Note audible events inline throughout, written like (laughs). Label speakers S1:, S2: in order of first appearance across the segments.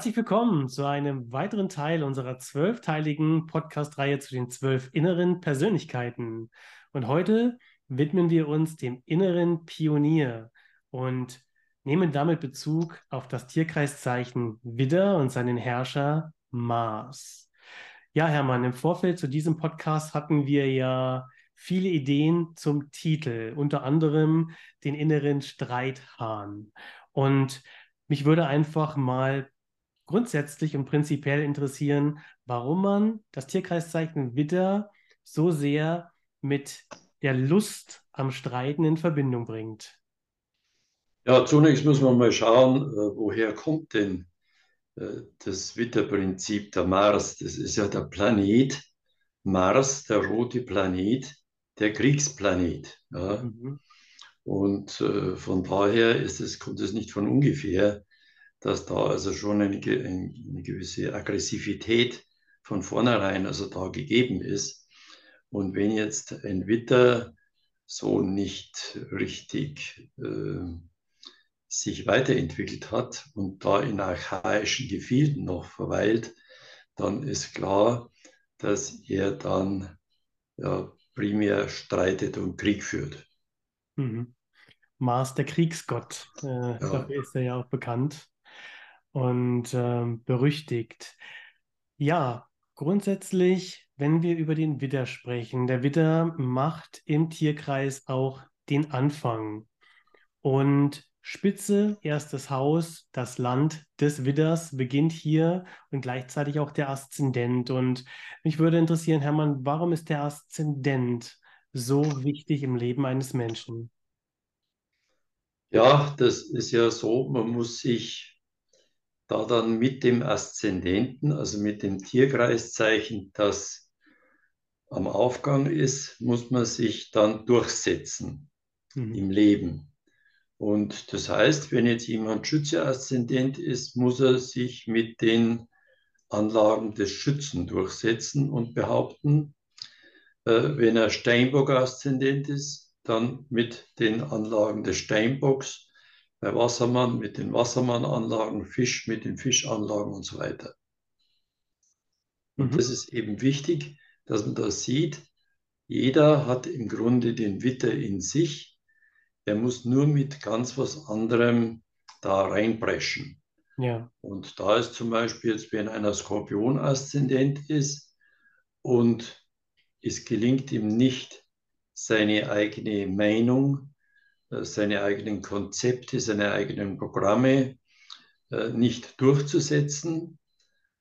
S1: Herzlich willkommen zu einem weiteren Teil unserer zwölfteiligen Podcast-Reihe zu den zwölf inneren Persönlichkeiten. Und heute widmen wir uns dem inneren Pionier und nehmen damit Bezug auf das Tierkreiszeichen Widder und seinen Herrscher Mars. Ja, Hermann, im Vorfeld zu diesem Podcast hatten wir ja viele Ideen zum Titel, unter anderem den inneren Streithahn. Und mich würde einfach mal grundsätzlich und prinzipiell interessieren, warum man das Tierkreiszeichen Widder so sehr mit der Lust am Streiten in Verbindung bringt.
S2: Ja, zunächst muss man mal schauen, äh, woher kommt denn äh, das Widderprinzip der Mars? Das ist ja der Planet Mars, der rote Planet, der Kriegsplanet. Ja. Mhm. Und äh, von daher ist es, kommt es nicht von ungefähr, dass da also schon eine, eine gewisse Aggressivität von vornherein also da gegeben ist. Und wenn jetzt ein Witter so nicht richtig äh, sich weiterentwickelt hat und da in archaischen Gefilden noch verweilt, dann ist klar, dass er dann ja, primär streitet und Krieg führt.
S1: Mhm. Mars, der Kriegsgott, äh, ja. dafür ist er ja auch bekannt und ähm, berüchtigt. Ja, grundsätzlich, wenn wir über den Widder sprechen, der Widder macht im Tierkreis auch den Anfang. Und Spitze, erstes Haus, das Land des Widders beginnt hier und gleichzeitig auch der Aszendent. Und mich würde interessieren, Hermann, warum ist der Aszendent so wichtig im Leben eines Menschen?
S2: Ja, das ist ja so, man muss sich da dann mit dem Aszendenten, also mit dem Tierkreiszeichen, das am Aufgang ist, muss man sich dann durchsetzen mhm. im Leben. Und das heißt, wenn jetzt jemand Schütze-Aszendent ist, muss er sich mit den Anlagen des Schützen durchsetzen und behaupten. Äh, wenn er Steinbock-Aszendent ist, dann mit den Anlagen des Steinbocks bei Wassermann mit den Wassermannanlagen, Fisch mit den Fischanlagen und so weiter. Und mhm. das ist eben wichtig, dass man das sieht. Jeder hat im Grunde den Witter in sich. Er muss nur mit ganz was anderem da reinpreschen. Ja. Und da ist zum Beispiel jetzt, wenn einer Skorpion-Aszendent ist und es gelingt ihm nicht, seine eigene Meinung seine eigenen Konzepte, seine eigenen Programme äh, nicht durchzusetzen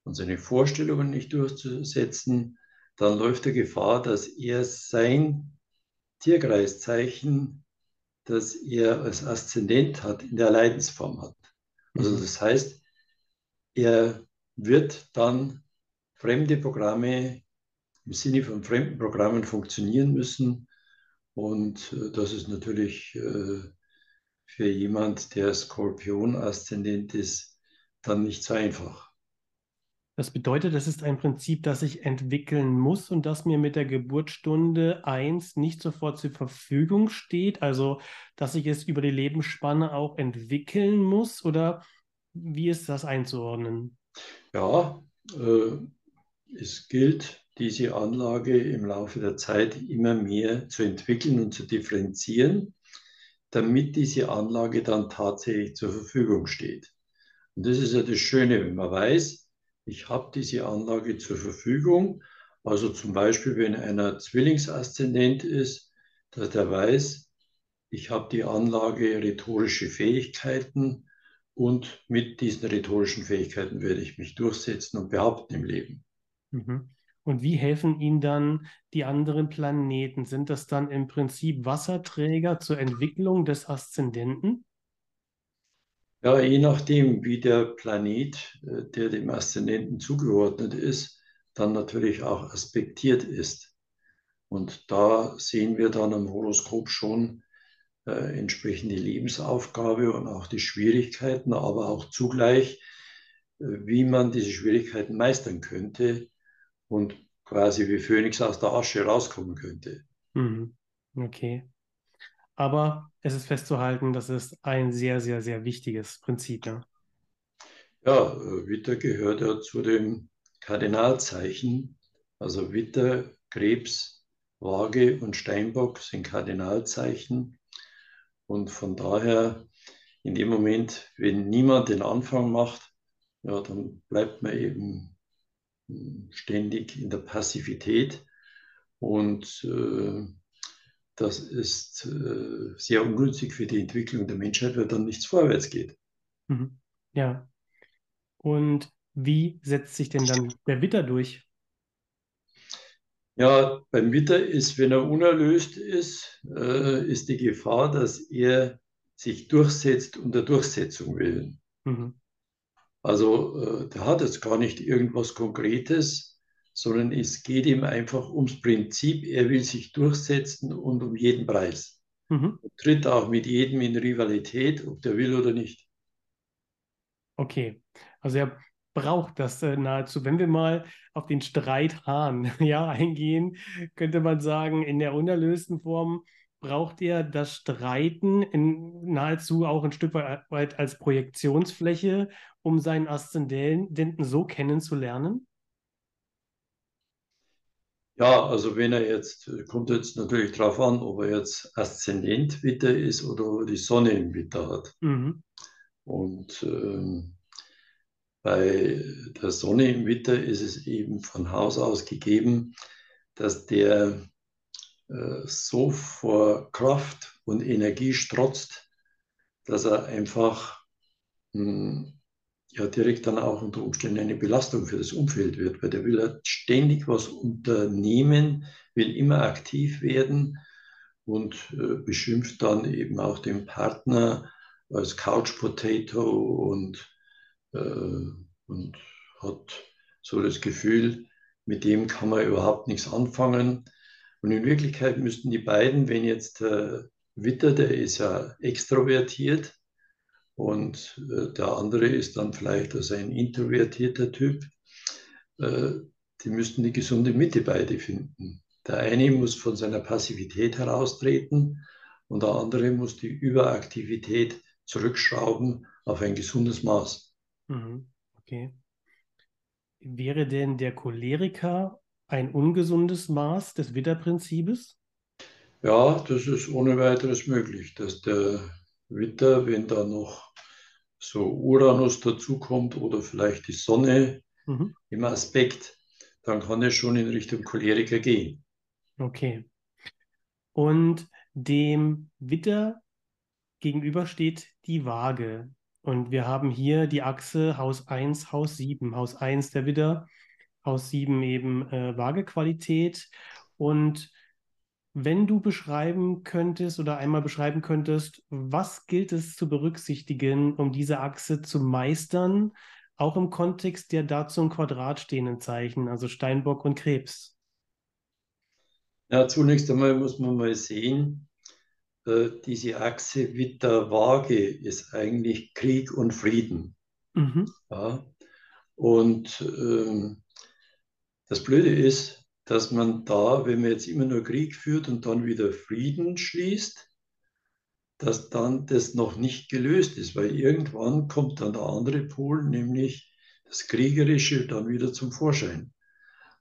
S2: und seine Vorstellungen nicht durchzusetzen, dann läuft er Gefahr, dass er sein Tierkreiszeichen, das er als Aszendent hat, in der Leidensform hat. Also mhm. das heißt, er wird dann fremde Programme im Sinne von fremden Programmen funktionieren müssen, und äh, das ist natürlich äh, für jemand, der Skorpion-Aszendent ist, dann nicht so einfach.
S1: Das bedeutet, das ist ein Prinzip, das ich entwickeln muss und das mir mit der Geburtsstunde 1 nicht sofort zur Verfügung steht. Also, dass ich es über die Lebensspanne auch entwickeln muss oder wie ist das einzuordnen?
S2: Ja, äh, es gilt, diese Anlage im Laufe der Zeit immer mehr zu entwickeln und zu differenzieren, damit diese Anlage dann tatsächlich zur Verfügung steht. Und das ist ja das Schöne, wenn man weiß, ich habe diese Anlage zur Verfügung. Also zum Beispiel, wenn einer Zwillingsaszendent ist, dass der weiß, ich habe die Anlage rhetorische Fähigkeiten und mit diesen rhetorischen Fähigkeiten werde ich mich durchsetzen und behaupten im Leben.
S1: Mhm. Und wie helfen ihnen dann die anderen Planeten? Sind das dann im Prinzip Wasserträger zur Entwicklung des Aszendenten?
S2: Ja, je nachdem, wie der Planet, äh, der dem Aszendenten zugeordnet ist, dann natürlich auch aspektiert ist. Und da sehen wir dann am Horoskop schon äh, entsprechend die Lebensaufgabe und auch die Schwierigkeiten, aber auch zugleich, äh, wie man diese Schwierigkeiten meistern könnte, und quasi wie Phönix aus der Asche rauskommen könnte.
S1: Mhm. Okay. Aber es ist festzuhalten, das ist ein sehr, sehr, sehr wichtiges Prinzip. Ja,
S2: Ja, äh, Witter gehört ja zu dem Kardinalzeichen. Also Witter, Krebs, Waage und Steinbock sind Kardinalzeichen. Und von daher, in dem Moment, wenn niemand den Anfang macht, ja, dann bleibt man eben ständig in der Passivität. Und äh, das ist äh, sehr ungünstig für die Entwicklung der Menschheit, weil dann nichts vorwärts geht.
S1: Mhm. Ja. Und wie setzt sich denn dann der Witter durch?
S2: Ja, beim Witter ist, wenn er unerlöst ist, äh, ist die Gefahr, dass er sich durchsetzt um der Durchsetzung willen. Mhm. Also äh, der hat jetzt gar nicht irgendwas Konkretes, sondern es geht ihm einfach ums Prinzip, er will sich durchsetzen und um jeden Preis. Mhm. Er tritt auch mit jedem in Rivalität, ob der will oder nicht.
S1: Okay, also er braucht das äh, nahezu. Wenn wir mal auf den Streithahn (laughs) ja, eingehen, könnte man sagen, in der unerlösten Form braucht er das Streiten in, nahezu auch ein Stück weit als Projektionsfläche, um seinen Aszendenten so kennenzulernen?
S2: Ja, also wenn er jetzt, kommt jetzt natürlich darauf an, ob er jetzt Aszendent Witter ist oder die Sonne im Witter hat. Mhm. Und ähm, bei der Sonne im Witter ist es eben von Haus aus gegeben, dass der äh, so vor Kraft und Energie strotzt, dass er einfach mh, hm, ja direkt dann auch unter Umständen eine Belastung für das Umfeld wird, weil der will halt ständig was unternehmen, will immer aktiv werden und äh, beschimpft dann eben auch den Partner als Couch Potato und, äh, und hat so das Gefühl, mit dem kann man überhaupt nichts anfangen. Und in Wirklichkeit müssten die beiden, wenn jetzt äh, Witter, der ist ja extrovertiert und äh, der andere ist dann vielleicht also ein introvertierter Typ, äh, die müssten die gesunde Mitte beide finden. Der eine muss von seiner Passivität heraustreten und der andere muss die Überaktivität zurückschrauben auf ein gesundes Maß.
S1: Mhm. Okay. Wäre denn der Choleriker ein ungesundes Maß des Witterprinzips?
S2: Ja, das ist ohne weiteres möglich, dass der Witter, wenn da noch so Uranus dazukommt oder vielleicht die Sonne mhm. im Aspekt, dann kann es schon in Richtung Choleriker gehen.
S1: Okay. Und dem Witter gegenüber steht die Waage. Und wir haben hier die Achse Haus 1, Haus 7. Haus 1 der Widder, Haus 7 eben äh, Waagequalität. Und wenn du beschreiben könntest oder einmal beschreiben könntest, was gilt es zu berücksichtigen, um diese Achse zu meistern, auch im Kontext der dazu im Quadrat stehenden Zeichen, also Steinbock und Krebs?
S2: Ja, zunächst einmal muss man mal sehen, äh, diese Achse Witter-Waage ist eigentlich Krieg und Frieden. Mhm. Ja? Und ähm, das Blöde ist, dass man da, wenn man jetzt immer nur Krieg führt und dann wieder Frieden schließt, dass dann das noch nicht gelöst ist, weil irgendwann kommt dann der andere Pol, nämlich das Kriegerische, dann wieder zum Vorschein.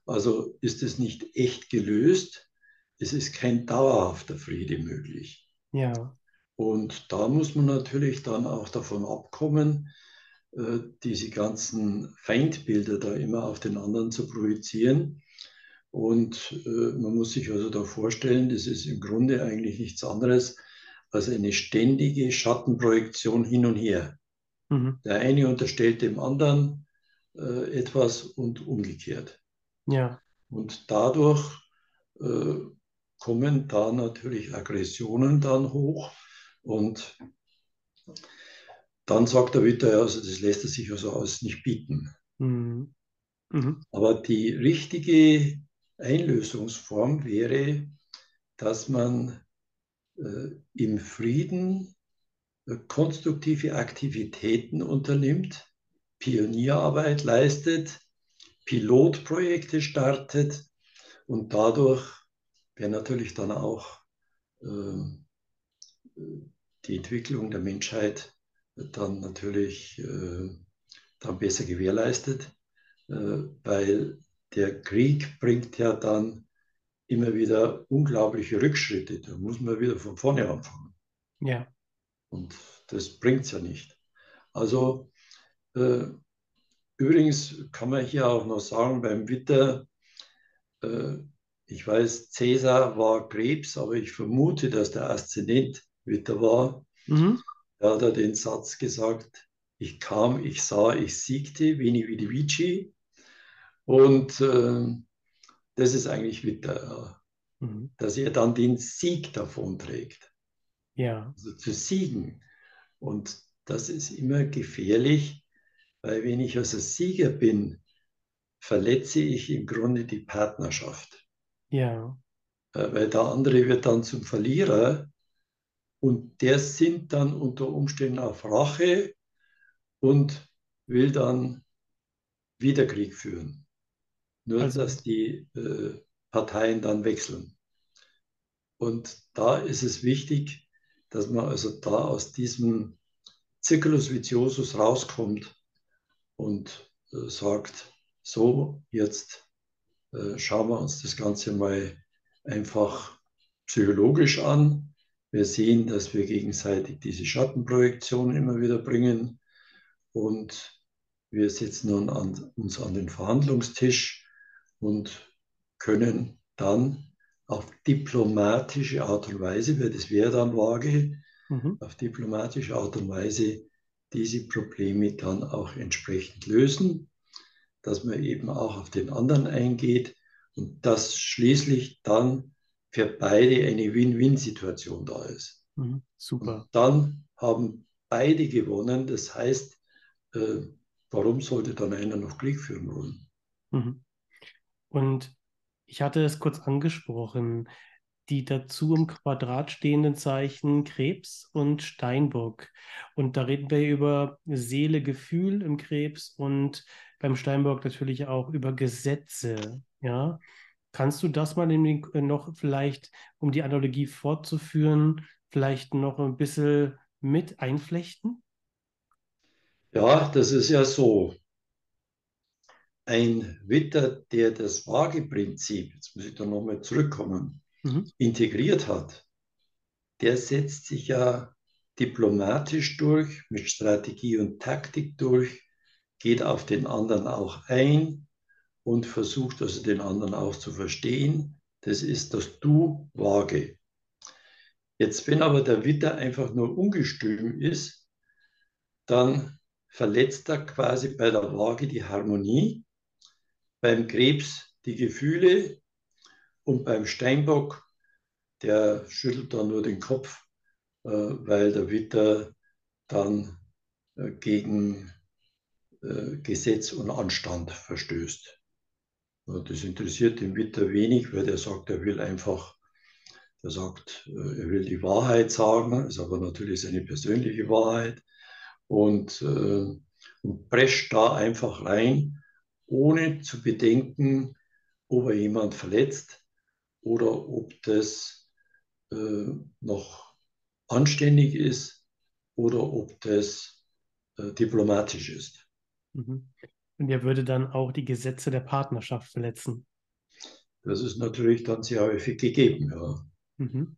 S2: Also ist es nicht echt gelöst, es ist kein dauerhafter Friede möglich.
S1: Ja.
S2: Und da muss man natürlich dann auch davon abkommen, diese ganzen Feindbilder da immer auf den anderen zu projizieren. Und äh, man muss sich also da vorstellen, das ist im Grunde eigentlich nichts anderes als eine ständige Schattenprojektion hin und her. Mhm. Der eine unterstellt dem anderen äh, etwas und umgekehrt.
S1: Ja.
S2: Und dadurch äh, kommen da natürlich Aggressionen dann hoch und dann sagt der Witter, also das lässt er sich also aus nicht bieten. Mhm. Mhm. Aber die richtige Einlösungsform wäre, dass man äh, im Frieden äh, konstruktive Aktivitäten unternimmt, Pionierarbeit leistet, Pilotprojekte startet und dadurch wäre natürlich dann auch ähm, die Entwicklung der Menschheit dann natürlich äh, dann besser gewährleistet, äh, weil der Krieg bringt ja dann immer wieder unglaubliche Rückschritte. Da muss man wieder von vorne anfangen.
S1: Ja.
S2: Und das bringt es ja nicht. Also äh, übrigens kann man hier auch noch sagen, beim Witter, äh, ich weiß, Cäsar war Krebs, aber ich vermute, dass der Aszendent Witter war. Mhm. Da hat er den Satz gesagt, ich kam, ich sah, ich siegte, Veni Vidi Vici. Und äh, das ist eigentlich Witter, mhm. dass er dann den Sieg davonträgt.
S1: Ja.
S2: Also zu siegen. Und das ist immer gefährlich, weil wenn ich also Sieger bin, verletze ich im Grunde die Partnerschaft.
S1: Ja.
S2: Äh, weil der andere wird dann zum Verlierer und der sind dann unter Umständen auf Rache und will dann wieder Krieg führen. Nur also, dass die äh, Parteien dann wechseln. Und da ist es wichtig, dass man also da aus diesem Circulus Viciosus rauskommt und äh, sagt, so, jetzt äh, schauen wir uns das Ganze mal einfach psychologisch an. Wir sehen, dass wir gegenseitig diese Schattenprojektion immer wieder bringen und wir sitzen nun an, uns an den Verhandlungstisch und können dann auf diplomatische Art und Weise, weil das wäre dann vage, mhm. auf diplomatische Art und Weise diese Probleme dann auch entsprechend lösen, dass man eben auch auf den anderen eingeht und dass schließlich dann für beide eine Win-Win-Situation da ist.
S1: Mhm. Super.
S2: Und dann haben beide gewonnen. Das heißt, äh, warum sollte dann einer noch Krieg führen wollen?
S1: Mhm. Und ich hatte es kurz angesprochen, die dazu im Quadrat stehenden Zeichen Krebs und Steinbock. Und da reden wir über Seele, Gefühl im Krebs und beim Steinbock natürlich auch über Gesetze. Ja, kannst du das mal noch vielleicht, um die Analogie fortzuführen, vielleicht noch ein bisschen mit einflechten?
S2: Ja, das ist ja so ein Witter, der das Waageprinzip, jetzt muss ich da nochmal zurückkommen, mhm. integriert hat, der setzt sich ja diplomatisch durch, mit Strategie und Taktik durch, geht auf den anderen auch ein und versucht also den anderen auch zu verstehen. Das ist das Du Waage. Jetzt, wenn aber der Witter einfach nur ungestüm ist, dann verletzt er quasi bei der Waage die Harmonie beim Krebs die Gefühle und beim Steinbock, der schüttelt dann nur den Kopf, äh, weil der Witter dann äh, gegen äh, Gesetz und Anstand verstößt. Das interessiert den Witter wenig, weil der sagt, er will einfach, der sagt, er will die Wahrheit sagen, ist aber natürlich seine persönliche Wahrheit und, und prescht da einfach rein ohne zu bedenken, ob er jemand verletzt oder ob das äh, noch anständig ist oder ob das äh, diplomatisch ist.
S1: Mhm. Und er würde dann auch die Gesetze der Partnerschaft verletzen.
S2: Das ist natürlich dann sehr häufig gegeben, ja.
S1: Mhm.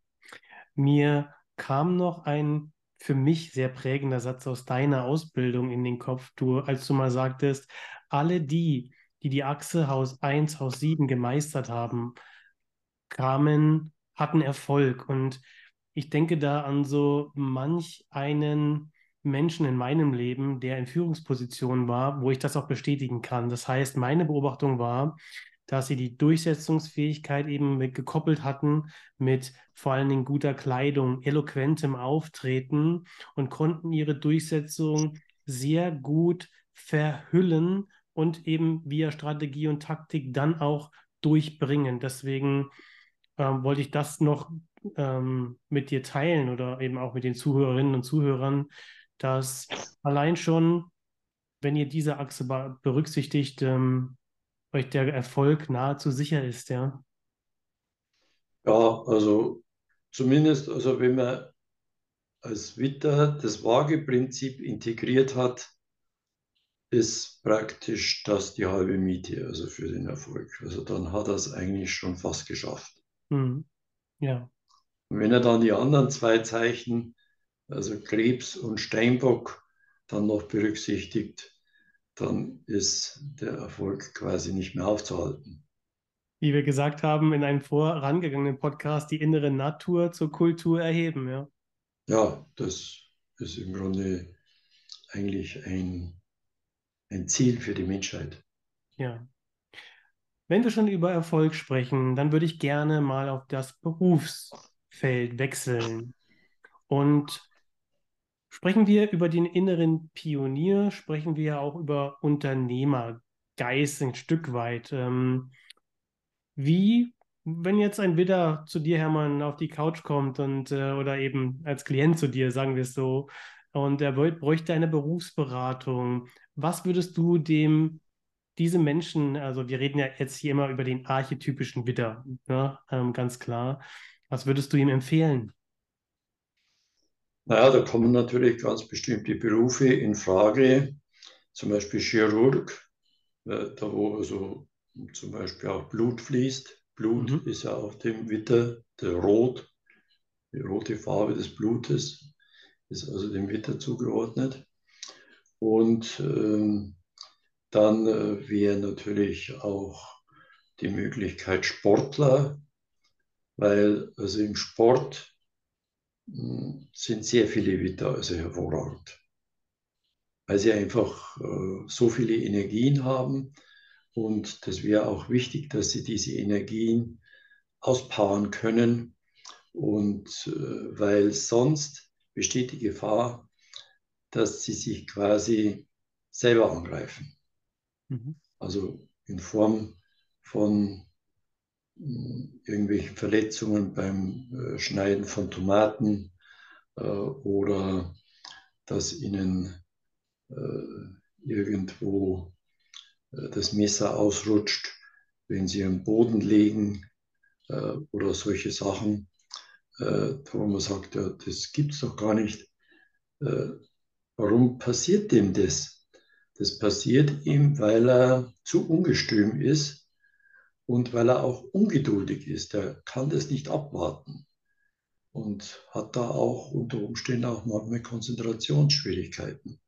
S1: Mir kam noch ein für mich sehr prägender Satz aus deiner Ausbildung in den Kopf, du, als du mal sagtest, alle die, die die Achse Haus 1, Haus 7 gemeistert haben, kamen, hatten Erfolg. Und ich denke da an so manch einen Menschen in meinem Leben, der in Führungspositionen war, wo ich das auch bestätigen kann. Das heißt, meine Beobachtung war, dass sie die Durchsetzungsfähigkeit eben mit gekoppelt hatten mit vor allen Dingen guter Kleidung, eloquentem Auftreten und konnten ihre Durchsetzung sehr gut verhüllen und eben via Strategie und Taktik dann auch durchbringen. Deswegen ähm, wollte ich das noch ähm, mit dir teilen oder eben auch mit den Zuhörerinnen und Zuhörern, dass allein schon, wenn ihr diese Achse berücksichtigt, ähm, euch der Erfolg nahezu sicher ist, ja.
S2: Ja, also zumindest, also wenn man als Witter das Waageprinzip integriert hat, ist praktisch das die halbe Miete, also für den Erfolg. Also dann hat er es eigentlich schon fast geschafft.
S1: Mhm. Ja.
S2: Und wenn er dann die anderen zwei Zeichen, also Krebs und Steinbock, dann noch berücksichtigt, dann ist der Erfolg quasi nicht mehr aufzuhalten.
S1: Wie wir gesagt haben in einem vorangegangenen Podcast, die innere Natur zur Kultur erheben, ja.
S2: Ja, das ist im Grunde eigentlich ein, ein Ziel für die Menschheit.
S1: Ja. Wenn wir schon über Erfolg sprechen, dann würde ich gerne mal auf das Berufsfeld wechseln. Und sprechen wir über den inneren Pionier, sprechen wir auch über Unternehmergeist ein Stück weit. Ähm, wie, wenn jetzt ein Widder zu dir, Hermann, auf die Couch kommt und äh, oder eben als Klient zu dir, sagen wir es so, und er bräuchte eine Berufsberatung, was würdest du dem diese Menschen, also wir reden ja jetzt hier immer über den archetypischen Widder, ne, ähm, ganz klar. Was würdest du ihm empfehlen?
S2: Naja, da kommen natürlich ganz bestimmte Berufe in Frage, zum Beispiel Chirurg, äh, da wo also zum Beispiel auch Blut fließt. Blut mhm. ist ja auch dem Witter, der Rot, die rote Farbe des Blutes, ist also dem Witter zugeordnet. Und ähm, dann äh, wäre natürlich auch die Möglichkeit Sportler, weil also im Sport sind sehr viele Witter also hervorragend, weil sie einfach äh, so viele Energien haben und das wäre auch wichtig, dass sie diese Energien auspowern können und äh, weil sonst besteht die Gefahr, dass sie sich quasi selber angreifen. Mhm. Also in Form von irgendwelchen Verletzungen beim äh, Schneiden von Tomaten äh, oder dass ihnen äh, irgendwo das Messer ausrutscht, wenn sie am Boden liegen oder solche Sachen, wo man sagt, ja, das gibt es doch gar nicht. Warum passiert dem das? Das passiert ihm, weil er zu ungestüm ist und weil er auch ungeduldig ist. Er kann das nicht abwarten und hat da auch unter Umständen auch manchmal Konzentrationsschwierigkeiten.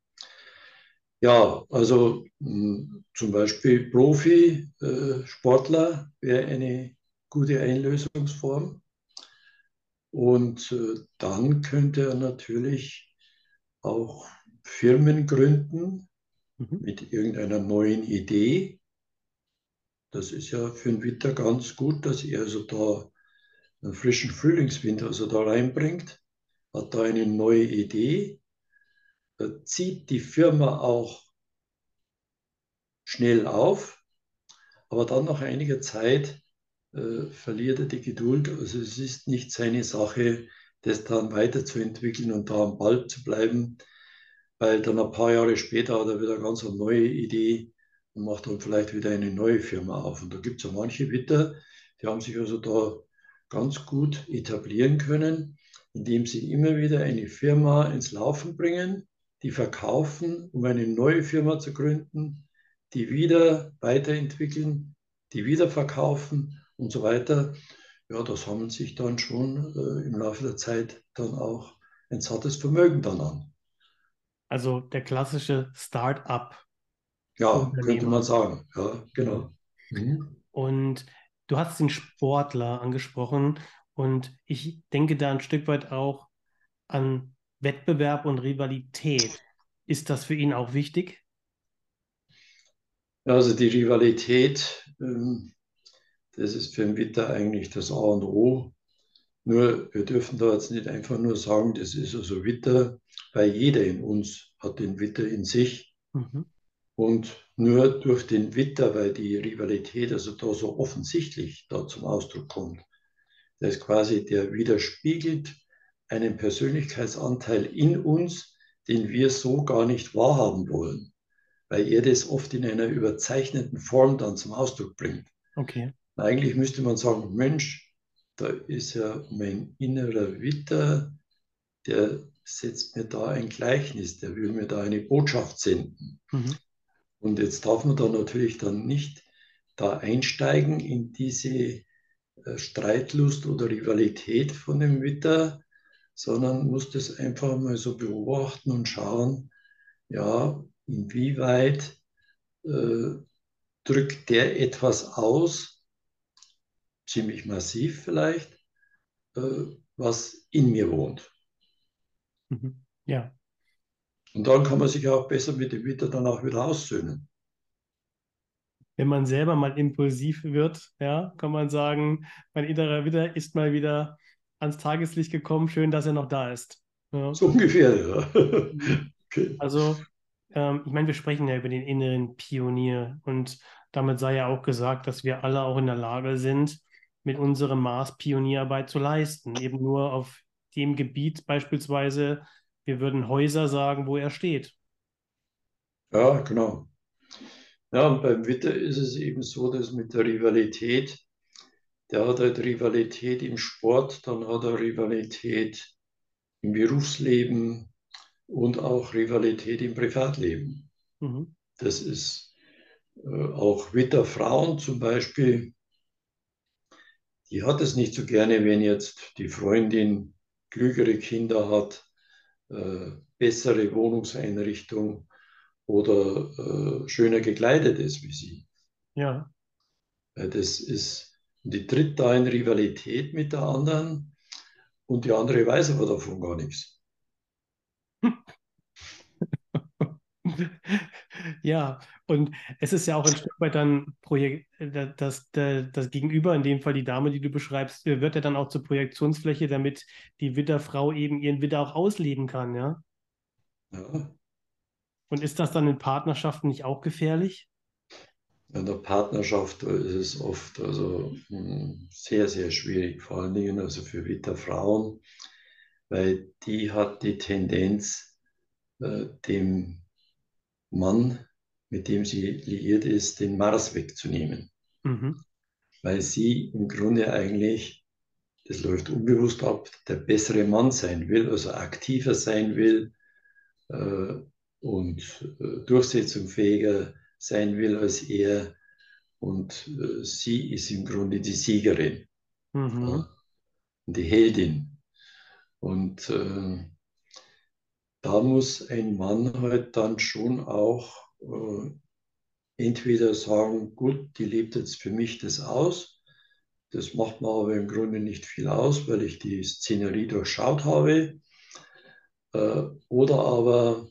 S2: Ja, also mh, hm, zum Beispiel Profi-Sportler äh, wäre eine gute Einlösungsform. Und äh, dann könnte er natürlich auch Firmen gründen, mhm. mit irgendeiner neuen Idee. Das ist ja für den Winter ganz gut, dass er also da einen frischen Frühlingswind also da reinbringt, hat da eine neue Idee, zieht die Firma auch schnell auf, aber dann nach einiger Zeit äh, verliert er die Geduld. Also es ist nicht seine Sache, das dann weiterzuentwickeln und da am Ball zu bleiben weil dann ein paar Jahre später hat er wieder ganz eine neue Idee und macht dann vielleicht wieder eine neue Firma auf. Und da gibt es ja manche Witter, die haben sich also da ganz gut etablieren können, indem sie immer wieder eine Firma ins Laufen bringen, die verkaufen, um eine neue Firma zu gründen, die wieder weiterentwickeln, die wieder verkaufen und so weiter. Ja, das haben sich dann schon äh, im Laufe der Zeit dann auch ein sattes Vermögen dann an.
S1: Also der klassische Start-up.
S2: Ja, könnte man sagen. Ja, genau.
S1: Mhm. Und du hast den Sportler angesprochen und ich denke da ein Stück weit auch an Wettbewerb und Rivalität. Ist das für ihn auch wichtig?
S2: Also die Rivalität, ähm, das ist für einen Witter eigentlich das A und O. Nur wir dürfen da jetzt nicht einfach nur sagen, das ist also Witter, weil jeder in uns hat den Witter in sich. Mhm. Und nur durch den Witter, weil die Rivalität also da so offensichtlich da zum Ausdruck kommt, das ist quasi, der widerspiegelt einen Persönlichkeitsanteil in uns, den wir so gar nicht wahrhaben wollen, weil er das oft in einer überzeichneten Form dann zum Ausdruck bringt.
S1: Okay.
S2: Eigentlich müsste man sagen, Mensch, da ist ja mein innerer Witter, der setzt mir da ein Gleichnis, der will mir da eine Botschaft senden. Mhm. Und jetzt darf man da natürlich dann nicht da einsteigen in diese äh, Streitlust oder Rivalität von dem Witter, sondern muss das einfach mal so beobachten und schauen, ja, inwieweit äh, drückt der etwas aus, ziemlich massiv vielleicht, äh, was in mir wohnt.
S1: Mhm. Ja.
S2: Und dann kann man sich auch besser mit dem Witter dann auch wieder aussöhnen.
S1: Wenn man selber mal impulsiv wird, ja, kann man sagen, mein innerer Witter ist mal wieder ans Tageslicht gekommen. Schön, dass er noch da ist.
S2: Ja. So ungefähr, ja. (laughs)
S1: okay. Also, ähm, ich meine, wir sprechen ja über den inneren Pionier und damit sei ja auch gesagt, dass wir alle auch in der Lage sind, mit unserem Maß Pionierarbeit zu leisten. Eben nur auf dem Gebiet beispielsweise, wir würden Häuser sagen, wo er steht.
S2: Ja, genau. Ja, und beim Witter ist es eben so, dass mit der Rivalität, der hat halt Rivalität im Sport, dann hat er Rivalität im Berufsleben und auch Rivalität im Privatleben. Mhm. Das ist äh, auch Witterfrauen zum Beispiel, die hat es nicht so gerne, wenn jetzt die Freundin klügere Kinder hat, äh, bessere Wohnungseinrichtung oder äh, schöner gekleidet ist wie sie.
S1: Ja.
S2: Das ist, die tritt da in Rivalität mit der anderen und die andere weiß aber davon gar nichts. (laughs)
S1: Ja, und es ist ja auch ein Stück weit dann Projekt, äh, das, das, das Gegenüber, in dem Fall die Dame, die du beschreibst, äh, wird ja dann auch zur Projektionsfläche, damit die Witterfrau eben ihren Witter auch ausleben kann, ja?
S2: Ja.
S1: Und ist das dann in Partnerschaften nicht auch gefährlich?
S2: In der Partnerschaft ist es oft also hm, sehr, sehr schwierig, vor allen Dingen also für Witterfrauen, weil die hat die Tendenz, äh, dem Mann, mit dem sie liiert ist, den Mars wegzunehmen. Mhm. Weil sie im Grunde eigentlich, das läuft unbewusst ab, der bessere Mann sein will, also aktiver sein will äh, und äh, durchsetzungsfähiger sein will als er. Und äh, sie ist im Grunde die Siegerin, mhm. die Heldin. Und äh, da muss ein Mann halt dann schon auch äh, entweder sagen, gut, die lebt jetzt für mich das aus. Das macht mir aber im Grunde nicht viel aus, weil ich die Szenerie durchschaut habe. Äh, oder aber,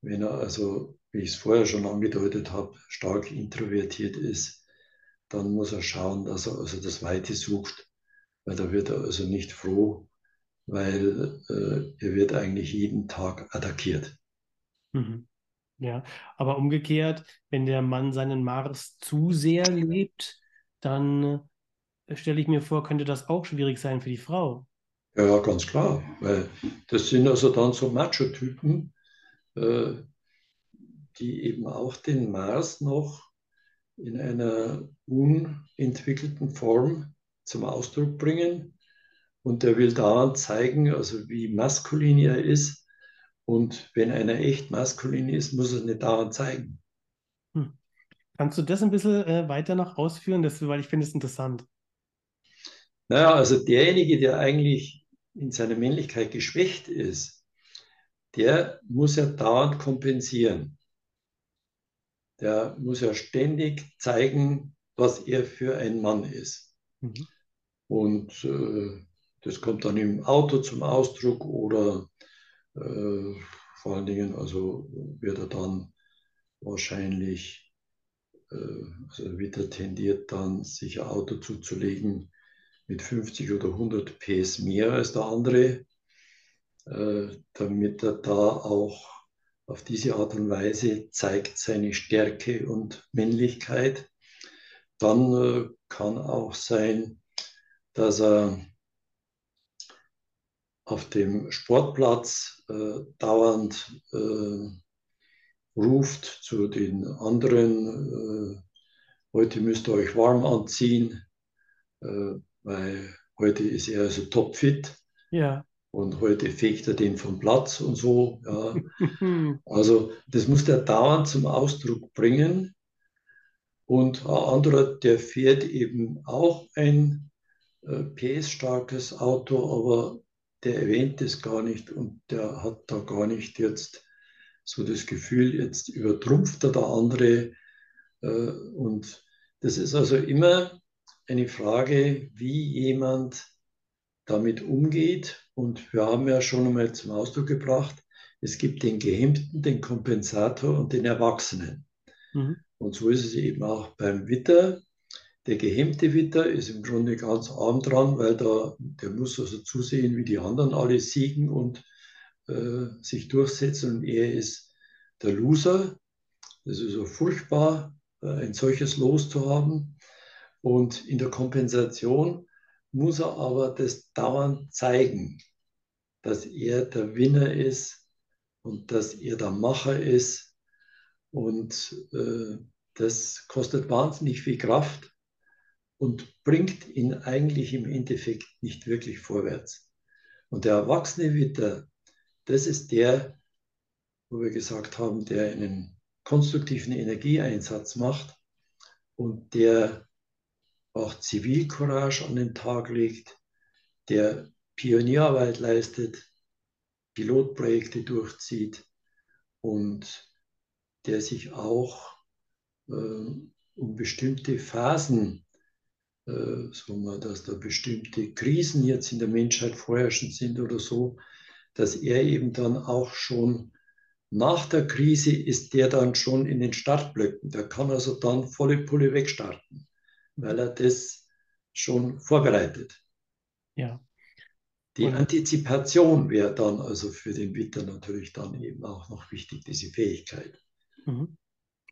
S2: wenn er also, wie ich es vorher schon angedeutet habe, stark introvertiert ist, dann muss er schauen, dass er also das Weite sucht, weil da wird er also nicht froh, weil äh, er wird eigentlich jeden Tag attackiert.
S1: Mhm. Ja, aber umgekehrt, wenn der Mann seinen Mars zu sehr lebt, dann äh, stelle ich mir vor, könnte das auch schwierig sein für die Frau.
S2: Ja, ganz klar, weil das sind also dann so Macho-Typen, äh, die eben auch den Mars noch in einer unentwickelten Form zum Ausdruck bringen und der will da zeigen, also wie maskulin er ist. Und wenn einer echt maskulin ist, muss er es nicht dauernd zeigen.
S1: Hm. Kannst du das ein bisschen äh, weiter noch ausführen, das, weil ich finde es interessant.
S2: Naja, also derjenige, der eigentlich in seiner Männlichkeit geschwächt ist, der muss ja dauernd kompensieren. Der muss ja ständig zeigen, was er für ein Mann ist. Mhm. Und äh, das kommt dann im Auto zum Ausdruck oder äh, vor allen Dingen, also wird er dann wahrscheinlich, äh, also wird er tendiert dann, sich ein Auto zuzulegen mit 50 oder 100 PS mehr als der andere, äh, damit er da auch auf diese Art und Weise zeigt seine Stärke und Männlichkeit. Dann äh, kann auch sein, dass er auf dem Sportplatz äh, dauernd äh, ruft zu den anderen, äh, heute müsst ihr euch warm anziehen, äh, weil heute ist er also topfit.
S1: Ja.
S2: und heute fegt er den vom Platz und so. Ja. (laughs) Also das muss der dauernd zum Ausdruck bringen. Und ein anderer, der fährt eben auch ein äh, PS-starkes Auto, aber der erwähnt es gar nicht und der hat da gar nicht jetzt so das Gefühl, jetzt übertrumpft er der andere. Äh, und das ist also immer eine Frage, wie jemand damit umgeht. Und wir haben ja schon einmal zum Ausdruck gebracht, es gibt den Gehemmten, den Kompensator und den Erwachsenen. Mhm. Und so ist es eben auch beim Witter. Der gehemmte Witter ist im Grunde ganz arm dran, weil da, der muss also zusehen, wie die anderen alle siegen und äh, sich durchsetzen. Und er ist der Loser. Das ist so furchtbar, äh, ein solches Los zu haben. Und in der Kompensation muss er aber das dauernd zeigen, dass er der Winner ist und dass er der Macher ist. Und äh, das kostet wahnsinnig viel Kraft und bringt ihn eigentlich im Endeffekt nicht wirklich vorwärts. Und der erwachsene Witter, das ist der, wo wir gesagt haben, der einen konstruktiven Energieeinsatz macht und der auch Zivilcourage an den Tag legt, der Pionierarbeit leistet, Pilotprojekte durchzieht und der sich auch äh, um bestimmte Phasen, äh, so mal, dass da bestimmte Krisen jetzt in der Menschheit vorherrschend sind oder so, dass er eben dann auch schon nach der Krise ist der dann schon in den Startblöcken. Der kann also dann volle Pulle wegstarten weil er das schon vorbereitet.
S1: Ja.
S2: Die Und Antizipation wäre dann also für den Witter natürlich dann eben auch noch wichtig, diese Fähigkeit.
S1: Mhm.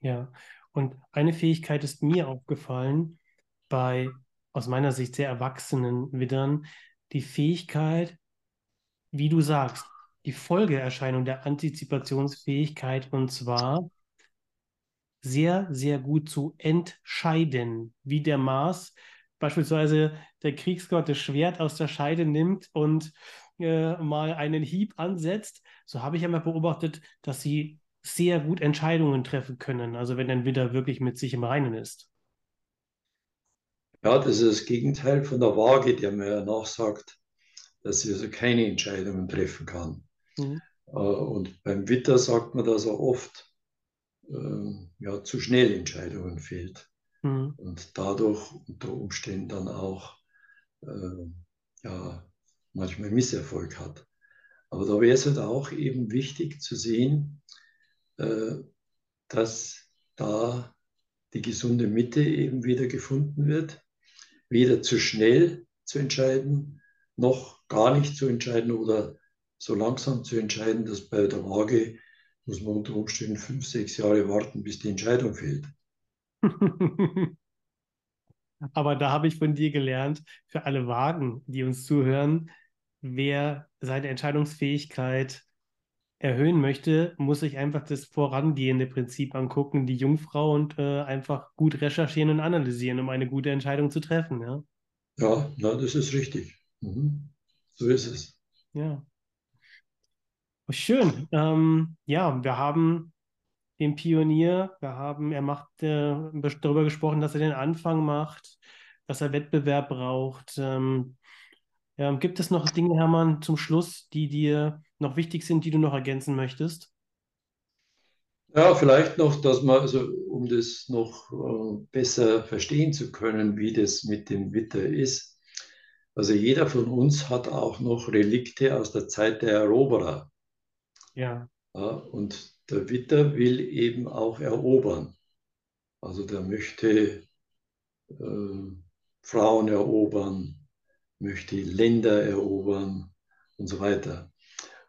S1: Ja, und eine Fähigkeit ist mir aufgefallen bei aus meiner Sicht sehr erwachsenen Widdern, die Fähigkeit, wie du sagst, die Folgeerscheinung der Antizipationsfähigkeit und zwar sehr, sehr gut zu entscheiden, wie der Mars beispielsweise der Kriegsgott das Schwert aus der Scheide nimmt und äh, mal einen Hieb ansetzt. So habe ich einmal beobachtet, dass sie sehr gut Entscheidungen treffen können, also wenn ein Widder wirklich mit sich im Reinen ist.
S2: Ja, das ist das Gegenteil von der Waage, der mir ja nachsagt, dass sie also keine Entscheidungen treffen kann. Mhm. Äh, und beim Witter sagt man das auch oft, äh, ja, zu schnell Entscheidungen fehlt mhm. und dadurch unter Umständen dann auch äh, ja, manchmal Misserfolg hat. Aber da wäre es halt auch eben wichtig zu sehen, äh, dass da die gesunde Mitte eben wieder gefunden wird, weder zu schnell zu entscheiden, noch gar nicht zu entscheiden oder so langsam zu entscheiden, dass bei der Waage muss man unter Umständen fünf, sechs Jahre warten, bis die Entscheidung fällt. (laughs)
S1: Aber da habe ich von dir gelernt, für alle Wagen, die uns zuhören, wer seine Entscheidungsfähigkeit erhöhen möchte, muss sich einfach das vorangehende Prinzip angucken, die Jungfrau und äh, einfach gut recherchieren und analysieren, um eine gute Entscheidung zu treffen. Ja,
S2: ja na, das ist richtig. Mhm. So ist es.
S1: Ja. Oh, schön. Ähm, ja, wir haben den Pionier, wir haben, er macht äh, darüber gesprochen, dass er den Anfang macht, dass er Wettbewerb braucht. Ähm, ja, gibt es noch Dinge, Hermann, zum Schluss, die dir noch wichtig sind, die du noch ergänzen möchtest?
S2: Ja, vielleicht noch, dass man, also um das noch äh, besser verstehen zu können, wie das mit dem Witter ist. Also jeder von uns hat auch noch Relikte aus der Zeit der Eroberer.
S1: Ja.
S2: ja. Und der Witter will eben auch erobern. Also der möchte äh, Frauen erobern, möchte Länder erobern und so weiter.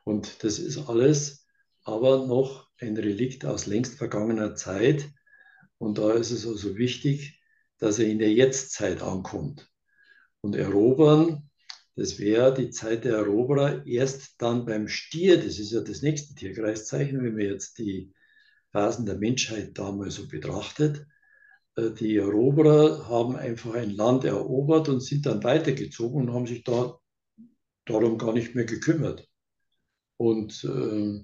S2: Und das ist alles aber noch ein Relikt aus längst vergangener Zeit. Und da ist es also wichtig, dass er in der Jetztzeit ankommt. Und erobern das wäre die Zeit der Eroberer erst dann beim Stier, das ist ja das nächste Tierkreiszeichen, wenn man jetzt die Phasen der Menschheit damals so betrachtet. Äh, die Eroberer haben einfach ein Land erobert und sind dann weitergezogen und haben sich da darum gar nicht mehr gekümmert. Und, äh,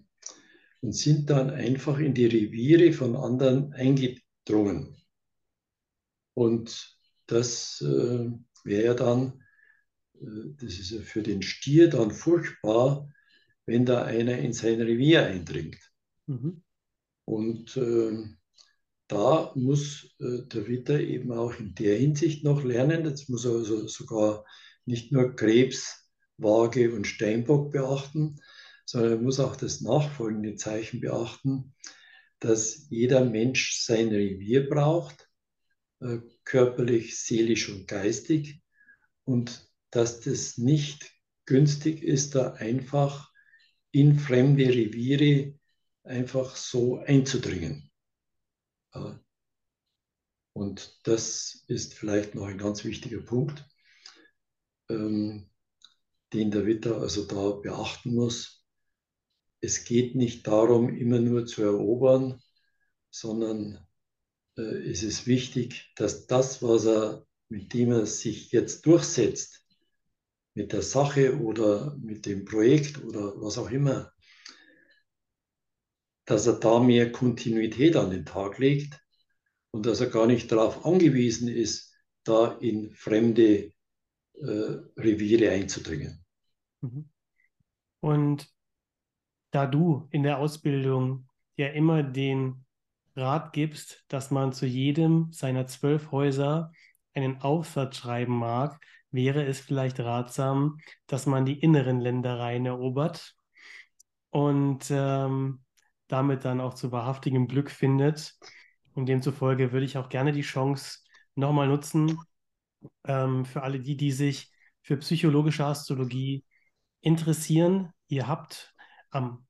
S2: und sind dann einfach in die Reviere von anderen eingedrungen. Und das äh, wäre ja dann, äh, das ist ja für den Stier dann furchtbar, wenn da einer in sein Revier eindringt. Mhm. Und äh, da muss äh, der Ritter eben auch in der Hinsicht noch lernen. Jetzt muss er also sogar nicht nur Krebs, Waage und Steinbock beachten, sondern er muss auch das nachfolgende Zeichen beachten, dass jeder Mensch sein Revier braucht, äh, körperlich, seelisch und geistig, und dass das nicht günstig ist, da einfach in fremde Reviere einfach so einzudringen. Und das ist vielleicht noch ein ganz wichtiger Punkt, ähm, den der Witter also da beachten muss. Es geht nicht darum, immer nur zu erobern, sondern äh, es ist wichtig, dass das, was er, mit dem er sich jetzt durchsetzt, mit der Sache oder mit dem Projekt oder was auch immer, dass er da mehr Kontinuität an den Tag legt und dass er gar nicht darauf angewiesen ist, da in fremde äh, Reviere einzudringen.
S1: Mhm. Und da du in der Ausbildung ja immer den Rat gibst, dass man zu jedem seiner zwölf Häuser einen Aufsatz schreiben mag, wäre es vielleicht ratsam, dass man die inneren Ländereien erobert und ähm, damit dann auch zu wahrhaftigem Glück findet. Und demzufolge würde ich auch gerne die Chance nochmal nutzen, ähm, für alle die, die sich für psychologische Astrologie interessieren. Ihr habt am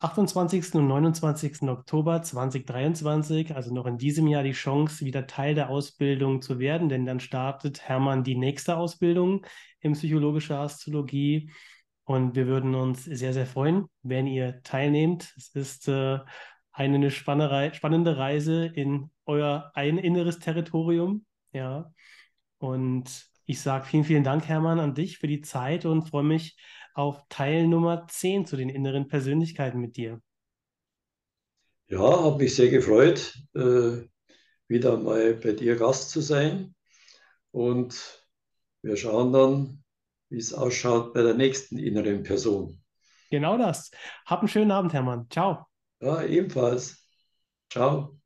S1: 28. und 29. Oktober 2023, also noch in diesem Jahr, die Chance, wieder Teil der Ausbildung zu werden, denn dann startet Hermann die nächste Ausbildung in psychologischer Astrologie. Und wir würden uns sehr, sehr freuen, wenn ihr teilnehmt. Es ist äh, eine spannende Reise in euer ein inneres Territorium. Ja. Und ich sage vielen, vielen Dank, Hermann, an dich für die Zeit und freue mich auf Teil Nummer 10 zu den inneren Persönlichkeiten mit dir.
S2: Ja, habe mich sehr gefreut, äh, wieder mal bei dir Gast zu sein. Und wir schauen dann, wie es ausschaut bei der nächsten inneren Person.
S1: Genau das. Hab einen schönen Abend, Hermann. Ciao.
S2: Ja, ebenfalls. Ciao.